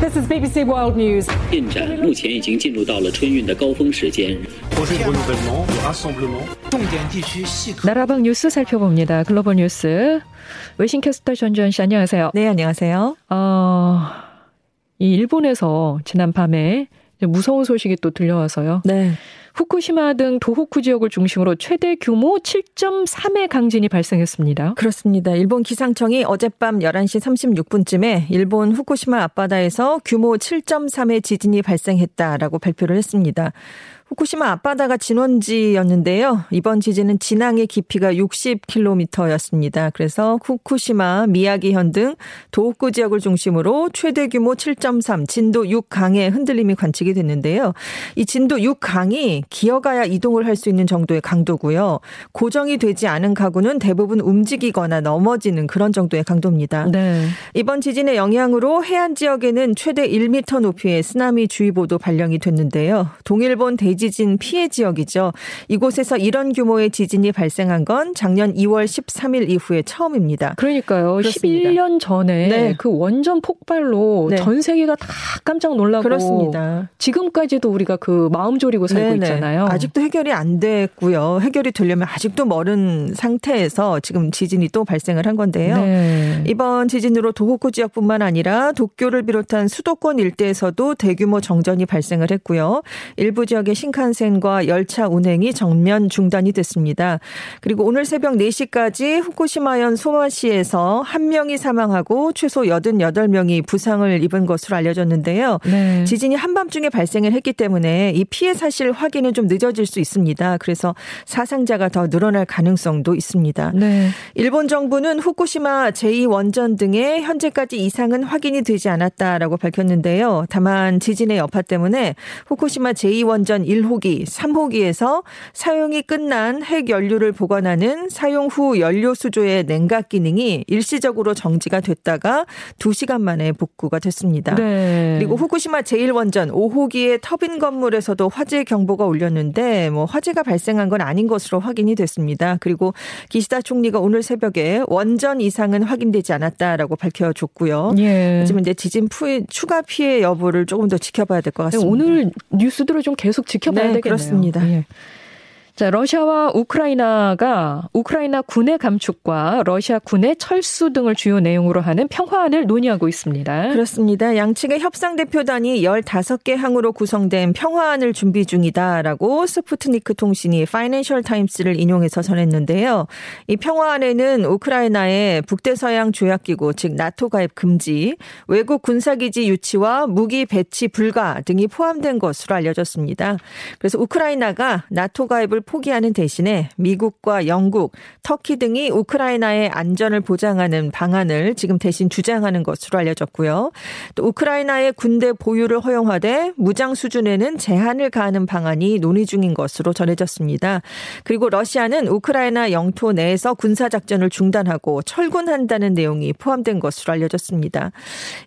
This is BBC World News. 进展目前已经进入到了春运的高峰时间。 나라방 뉴스 살펴봅니다. 글로벌 뉴스. 외신캐스터 전주현 씨 안녕하세요. 네, 안녕하세요. 어, 이 일본에서 지난 밤에 무서운 소식이 또 들려와서요. 네. 후쿠시마 등 도호쿠 지역을 중심으로 최대 규모 7.3의 강진이 발생했습니다. 그렇습니다. 일본 기상청이 어젯밤 11시 36분쯤에 일본 후쿠시마 앞바다에서 규모 7.3의 지진이 발생했다라고 발표를 했습니다. 후쿠시마 앞바다가 진원지였는데요. 이번 지진은 진앙의 깊이가 60km였습니다. 그래서 후쿠시마, 미야기현 등 도호쿠 지역을 중심으로 최대 규모 7.3, 진도 6강의 흔들림이 관측이 됐는데요. 이 진도 6강이 기어가야 이동을 할 수 있는 정도의 강도고요. 고정이 되지 않은 가구는 대부분 움직이거나 넘어지는 그런 정도의 강도입니다. 네. 이번 지진의 영향으로 해안 지역에는 최대 1m 높이의 쓰나미 주의보도 발령이 됐는데요. 동일본 대지 진 피해 지역이죠. 이곳에서 이런 규모의 지진이 발생한 건 작년 2월 13일 이후에 처음입니다. 그러니까요. 그렇습니다. 11년 전에 네. 그 원전 폭발로 네. 전 세계가 다 깜짝 놀라고 그렇습니다. 지금까지도 우리가 그 마음 졸이고 살고 네네. 있잖아요. 아직도 해결이 안 됐고요. 해결이 되려면 아직도 멀은 상태에서 지금 지진이 또 발생을 한 건데요. 네. 이번 지진으로 도호쿠 지역뿐만 아니라 도쿄를 비롯한 수도권 일대에서도 대규모 정전이 발생을 했고요. 일부 지역의 신칸센과 열차 운행이 전면 중단이 됐습니다. 그리고 오늘 새벽 4시까지 후쿠시마현 소마시에서 한 명이 사망하고 최소 88명이 부상을 입은 것으로 알려졌는데요. 네. 지진이 한밤중에 발생을 했기 때문에 이 피해 사실 확인은 좀 늦어질 수 있습니다. 그래서 사상자가 더 늘어날 가능성도 있습니다. 네. 일본 정부는 후쿠시마 제2원전 등의 현재까지 이상은 확인이 되지 않았다라고 밝혔는데요. 다만 지진의 여파 때문에 후쿠시마 제2원전 1호기, 3호기에서 사용이 끝난 핵 연료를 보관하는 사용 후 연료 수조의 냉각 기능이 일시적으로 정지가 됐다가 2시간 만에 복구가 됐습니다. 네. 그리고 후쿠시마 제1원전 5호기의 터빈 건물에서도 화재 경보가 울렸는데 뭐 화재가 발생한 건 아닌 것으로 확인이 됐습니다. 그리고 기시다 총리가 오늘 새벽에 원전 이상은 확인되지 않았다라고 밝혀줬고요. 예. 하지만 이제 지진 푸 추가 피해 여부를 조금 더 지켜봐야 될 것 같습니다. 오늘 뉴스들을 좀 계속 지켜 봐야 네, 되겠네요. 그렇습니다. 예. 자, 러시아와 우크라이나가 우크라이나 군의 감축과 러시아 군의 철수 등을 주요 내용으로 하는 평화안을 논의하고 있습니다. 그렇습니다. 양측의 협상 대표단이 15개 항으로 구성된 평화안을 준비 중이다라고 스푸트니크 통신이 파이낸셜 타임스를 인용해서 전했는데요. 이 평화안에는 우크라이나의 북대서양 조약기구 즉 나토 가입 금지, 외국 군사기지 유치와 무기 배치 불가 등이 포함된 것으로 알려졌습니다. 그래서 우크라이나가 나토 가입을 포기하는 대신에 미국과 영국, 터키 등이 우크라이나의 안전을 보장하는 방안을 지금 대신 주장하는 것으로 알려졌고요. 또 우크라이나의 군대 보유를 허용하되 무장 수준에는 제한을 가하는 방안이 논의 중인 것으로 전해졌습니다. 그리고 러시아는 우크라이나 영토 내에서 군사 작전을 중단하고 철군한다는 내용이 포함된 것으로 알려졌습니다.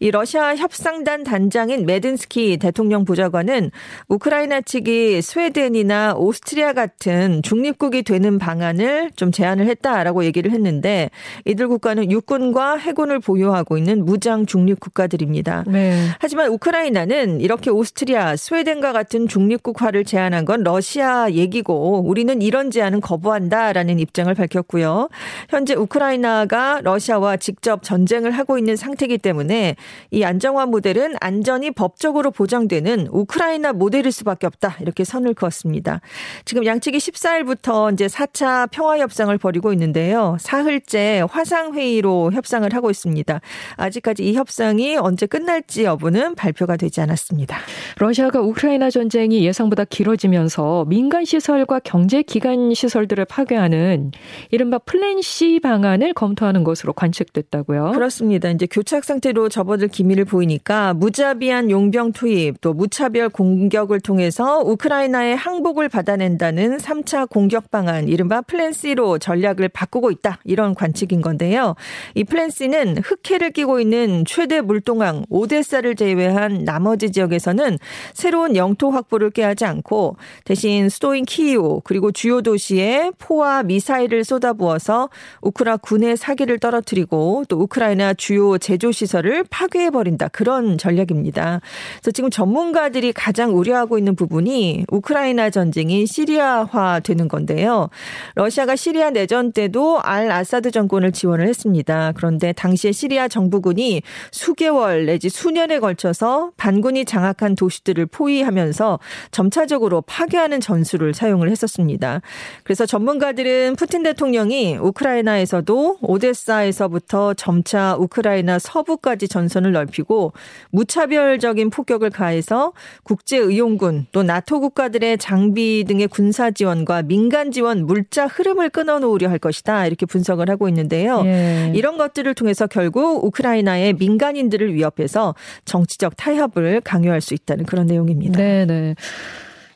이 러시아 협상단 단장인 메든스키 대통령 보좌관은 우크라이나 측이 스웨덴이나 오스트리아 같은 중립국이 되는 방안을 좀 제안을 했다라고 얘기를 했는데 이들 국가는 육군과 해군을 보유하고 있는 무장 중립 국가들입니다. 네. 하지만 우크라이나는 이렇게 오스트리아, 스웨덴과 같은 중립국화를 제안한 건 러시아 얘기고 우리는 이런 제안은 거부한다라는 입장을 밝혔고요. 현재 우크라이나가 러시아와 직접 전쟁을 하고 있는 상태이기 때문에 이 안정화 모델은 안전이 법적으로 보장되는 우크라이나 모델일 수밖에 없다. 이렇게 선을 그었습니다. 지금 양측이 14일부터 이제 4차 평화 협상을 벌이고 있는데요. 사흘째 화상 회의로 협상을 하고 있습니다. 아직까지 이 협상이 언제 끝날지 여부는 발표가 되지 않았습니다. 러시아가 우크라이나 전쟁이 예상보다 길어지면서 민간 시설과 경제 기관 시설들을 파괴하는 이른바 plan C 방안을 검토하는 것으로 관측됐다고요. 그렇습니다. 이제 교착 상태로 접어들 기미를 보이니까 무자비한 용병 투입 또 무차별 공격을 통해서 우크라이나의 항복을 받아낸다는 3차 공격 방안 이른바 plan C로 전략을 바꾸고 있다. 이런 관측인 건데요. 이 plan C는 흑해를 끼고 있는 최대 물동항 오데사를 제외한 나머지 지역에서는 새로운 영토 확보를 꾀하지 않고 대신 수도인 키이오 그리고 주요 도시에 포와 미사일을 쏟아부어서 우크라 군의 사기를 떨어뜨리고 또 우크라이나 주요 제조 시설을 파괴해 버린다. 그런 전략입니다. 그래서 지금 전문가들이 가장 우려하고 있는 부분이 우크라이나 전쟁이 시리아 화 되는 건데요. 러시아가 시리아 내전 때도 알 아사드 정권을 지원을 했습니다. 그런데 당시에 시리아 정부군이 수개월 내지 수년에 걸쳐서 반군이 장악한 도시들을 포위하면서 점차적으로 파괴하는 전술을 사용을 했었습니다. 그래서 전문가들은 푸틴 대통령이 우크라이나에서도 오데사에서부터 점차 우크라이나 서부까지 전선을 넓히고 무차별적인 폭격을 가해서 국제 의용군 또 나토 국가들의 장비 등의 군사 지원 과 민간 지원 물자 흐름을 끊어놓으려 할 것이다 이렇게 분석을 하고 있는데요. 예. 이런 것들을 통해서 결국 우크라이나의 민간인들을 위협해서 정치적 타협을 강요할 수 있다는 그런 내용입니다. 네네.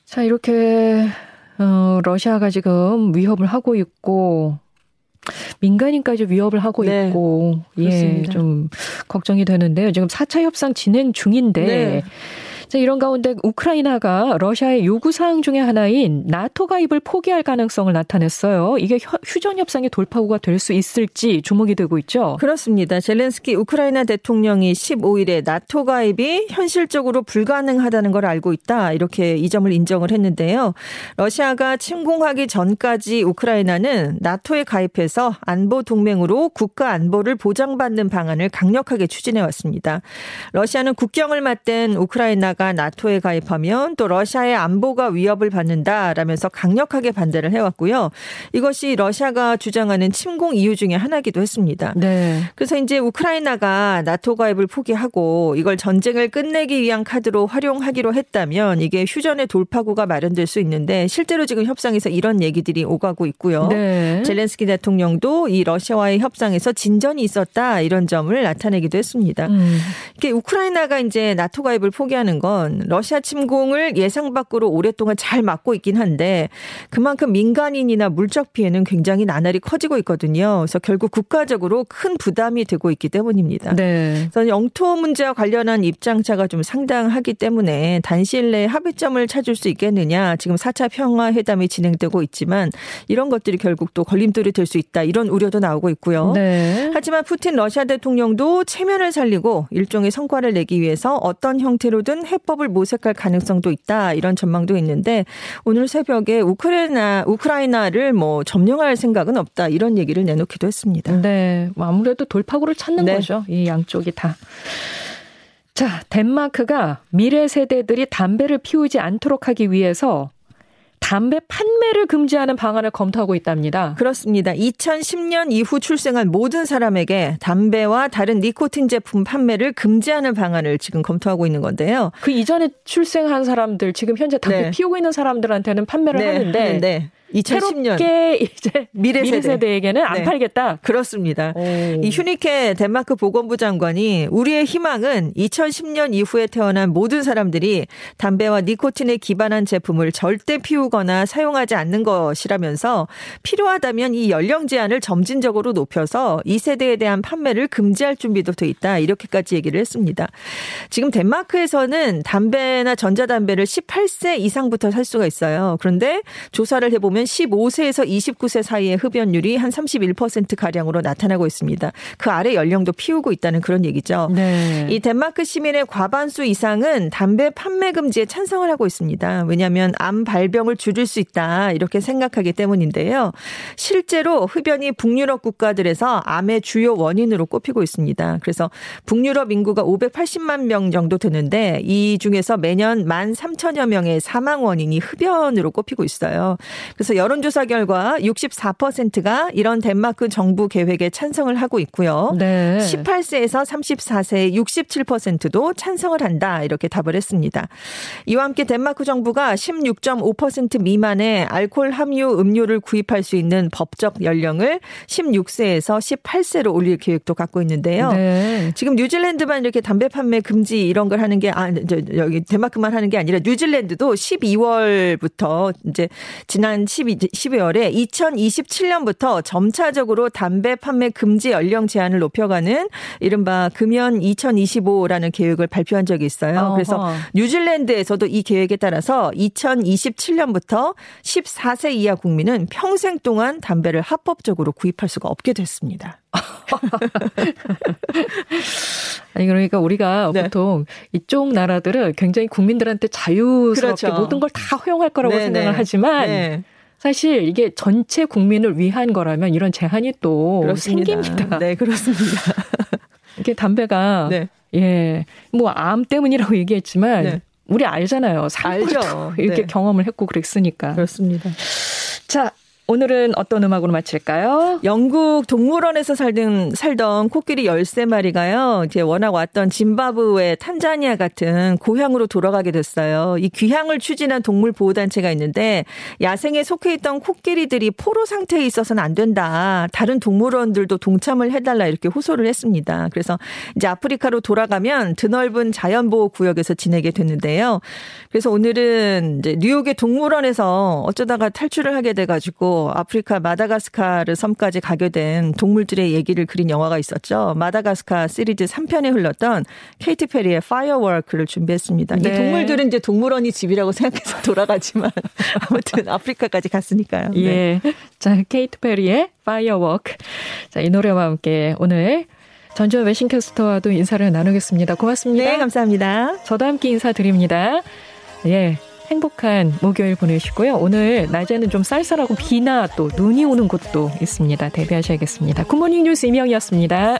자 이렇게 어, 러시아가 지금 위협을 하고 있고 민간인까지 위협을 하고 네. 있고 예, 좀 걱정이 되는데요. 지금 4차 협상 진행 중인데 네. 자, 이런 가운데 우크라이나가 러시아의 요구 사항 중의 하나인 나토 가입을 포기할 가능성을 나타냈어요. 이게 휴전 협상의 돌파구가 될 수 있을지 주목이 되고 있죠. 그렇습니다. 젤렌스키 우크라이나 대통령이 15일에 나토 가입이 현실적으로 불가능하다는 걸 알고 있다. 이렇게 이 점을 인정을 했는데요. 러시아가 침공하기 전까지 우크라이나는 나토에 가입해서 안보 동맹으로 국가 안보를 보장받는 방안을 강력하게 추진해 왔습니다. 러시아는 국경을 맞댄 우크라이나 우크라이나가 나토에 가입하면 또 러시아의 안보가 위협을 받는다라면서 강력하게 반대를 해왔고요. 이것이 러시아가 주장하는 침공 이유 중에 하나기도 했습니다. 네. 그래서 이제 우크라이나가 나토 가입을 포기하고 이걸 전쟁을 끝내기 위한 카드로 활용하기로 했다면 이게 휴전의 돌파구가 마련될 수 있는데 실제로 지금 협상에서 이런 얘기들이 오가고 있고요. 네. 젤렌스키 대통령도 이 러시아와의 협상에서 진전이 있었다 이런 점을 나타내기도 했습니다. 음. 이게 우크라이나가 이제 나토 가입을 포기하는 건 러시아 침공을 예상 밖으로 오랫동안 잘 막고 있긴 한데 그만큼 민간인이나 물적 피해는 굉장히 나날이 커지고 있거든요. 그래서 결국 국가적으로 큰 부담이 되고 있기 때문입니다. 네. 그래서 영토 문제와 관련한 입장차가 좀 상당하기 때문에 단시일 내에 합의점을 찾을 수 있겠느냐. 지금 4차 평화 회담이 진행되고 있지만 이런 것들이 결국 또 걸림돌이 될 수 있다. 이런 우려도 나오고 있고요. 네. 하지만 푸틴 러시아 대통령도 체면을 살리고 일종의 성과를 내기 위해서 어떤 형태로든 해 법을 모색할 가능성도 있다 이런 전망도 있는데 오늘 새벽에 우크라이나 우크라이나를 뭐 점령할 생각은 없다 이런 얘기를 내놓기도 했습니다. 네, 뭐 아무래도 돌파구를 찾는 네. 거죠. 이 양쪽이 다. 자, 덴마크가 미래 세대들이 담배를 피우지 않도록 하기 위해서 담배 판매를 금지하는 방안을 검토하고 있답니다. 그렇습니다. 2010년 이후 출생한 모든 사람에게 담배와 다른 니코틴 제품 판매를 금지하는 방안을 지금 검토하고 있는 건데요. 그 이전에 출생한 사람들, 지금 현재 담배 네. 피우고 있는 사람들한테는 판매를 네. 하는데 네. 2010년 새롭게 이제 미래, 미래 세대. 에게는안 네. 팔겠다. 그렇습니다. 오. 이 휴니케 덴마크 보건부 장관이 우리의 희망은 2010년 이후에 태어난 모든 사람들이 담배와 니코틴에 기반한 제품을 절대 피우거나 사용하지 않는 것이라면서 필요하다면 이 연령 제한을 점진적으로 높여서 이 세대에 대한 판매를 금지할 준비도 돼 있다. 이렇게까지 얘기를 했습니다. 지금 덴마크에서는 담배나 전자담배를 18세 이상부터 살 수가 있어요. 그런데 조사를 해보면 보면 15세에서 29세 사이의 흡연율이 한 31% 가량으로 나타나고 있습니다. 그 아래 연령도 피우고 있다는 그런 얘기죠. 네. 이 덴마크 시민의 과반수 이상은 담배 판매 금지에 찬성을 하고 있습니다. 왜냐하면 암 발병을 줄일 수 있다 이렇게 생각하기 때문인데요. 실제로 흡연이 북유럽 국가들에서 암의 주요 원인으로 꼽히고 있습니다. 그래서 북유럽 인구가 580만 명 정도 되는데 이 중에서 매년 1만 3천여 명의 사망 원인이 흡연으로 꼽히고 있어요. 그래서 그래서 여론조사 결과 64%가 이런 덴마크 정부 계획에 찬성을 하고 있고요. 네. 18세에서 34세 67%도 찬성을 한다 이렇게 답을 했습니다. 이와 함께 덴마크 정부가 16.5% 미만의 알코올 함유 음료를 구입할 수 있는 법적 연령을 16세에서 18세로 올릴 계획도 갖고 있는데요. 네. 지금 뉴질랜드만 이렇게 담배 판매 금지 이런 걸 하는 게 아, 저, 여기 덴마크만 하는 게 아니라 뉴질랜드도 12월부터 이제 지난 12월에 2027년부터 점차적으로 담배 판매 금지 연령 제한을 높여가는 이른바 금연 2025라는 계획을 발표한 적이 있어요. 그래서 뉴질랜드에서도 이 계획에 따라서 2027년부터 14세 이하 국민은 평생 동안 담배를 합법적으로 구입할 수가 없게 됐습니다. 아니 그러니까 우리가 네. 보통 이쪽 나라들은 굉장히 국민들한테 자유스럽게 그렇죠. 모든 걸 다 허용할 거라고 네네. 생각을 네. 하지만 네. 사실 이게 전체 국민을 위한 거라면 이런 제한이 또 그렇습니다. 생깁니다. 네, 그렇습니다. 이게 담배가 네. 예, 뭐 암 때문이라고 얘기했지만 네. 우리 알잖아요. 알죠. 이렇게 네. 경험을 했고 그랬으니까. 그렇습니다. 자, 오늘은 어떤 음악으로 마칠까요? 영국 동물원에서 살던, 살던 코끼리 13마리가요. 이제 워낙 왔던 짐바브웨, 탄자니아 같은 고향으로 돌아가게 됐어요. 이 귀향을 추진한 동물 보호 단체가 있는데 야생에 속해 있던 코끼리들이 포로 상태에 있어서는 안 된다. 다른 동물원들도 동참을 해 달라 이렇게 호소를 했습니다. 그래서 이제 아프리카로 돌아가면 드넓은 자연 보호 구역에서 지내게 됐는데요. 그래서 오늘은 이제 뉴욕의 동물원에서 어쩌다가 탈출을 하게 돼 가지고 아프리카 마다가스카르 섬까지 가게 된 동물들의 얘기를 그린 영화가 있었죠. 마다가스카 시리즈 3편에 흘렀던 케이티 페리의 Firework를 준비했습니다. 네. 이 동물들은 이제 동물원이 집이라고 생각해서 돌아가지만 아무튼 아프리카까지 갔으니까요. 네. 예. 자, 케이티 페리의 Firework. 자, 이 노래와 함께 오늘 전주현 외신캐스터와도 인사를 나누겠습니다. 고맙습니다. 네, 감사합니다. 저도 함께 인사드립니다. 예. 행복한 목요일 보내시고요. 오늘 낮에는 좀 쌀쌀하고 비나 또 눈이 오는 곳도 있습니다. 대비하셔야겠습니다. 굿모닝 뉴스 이명이었습니다.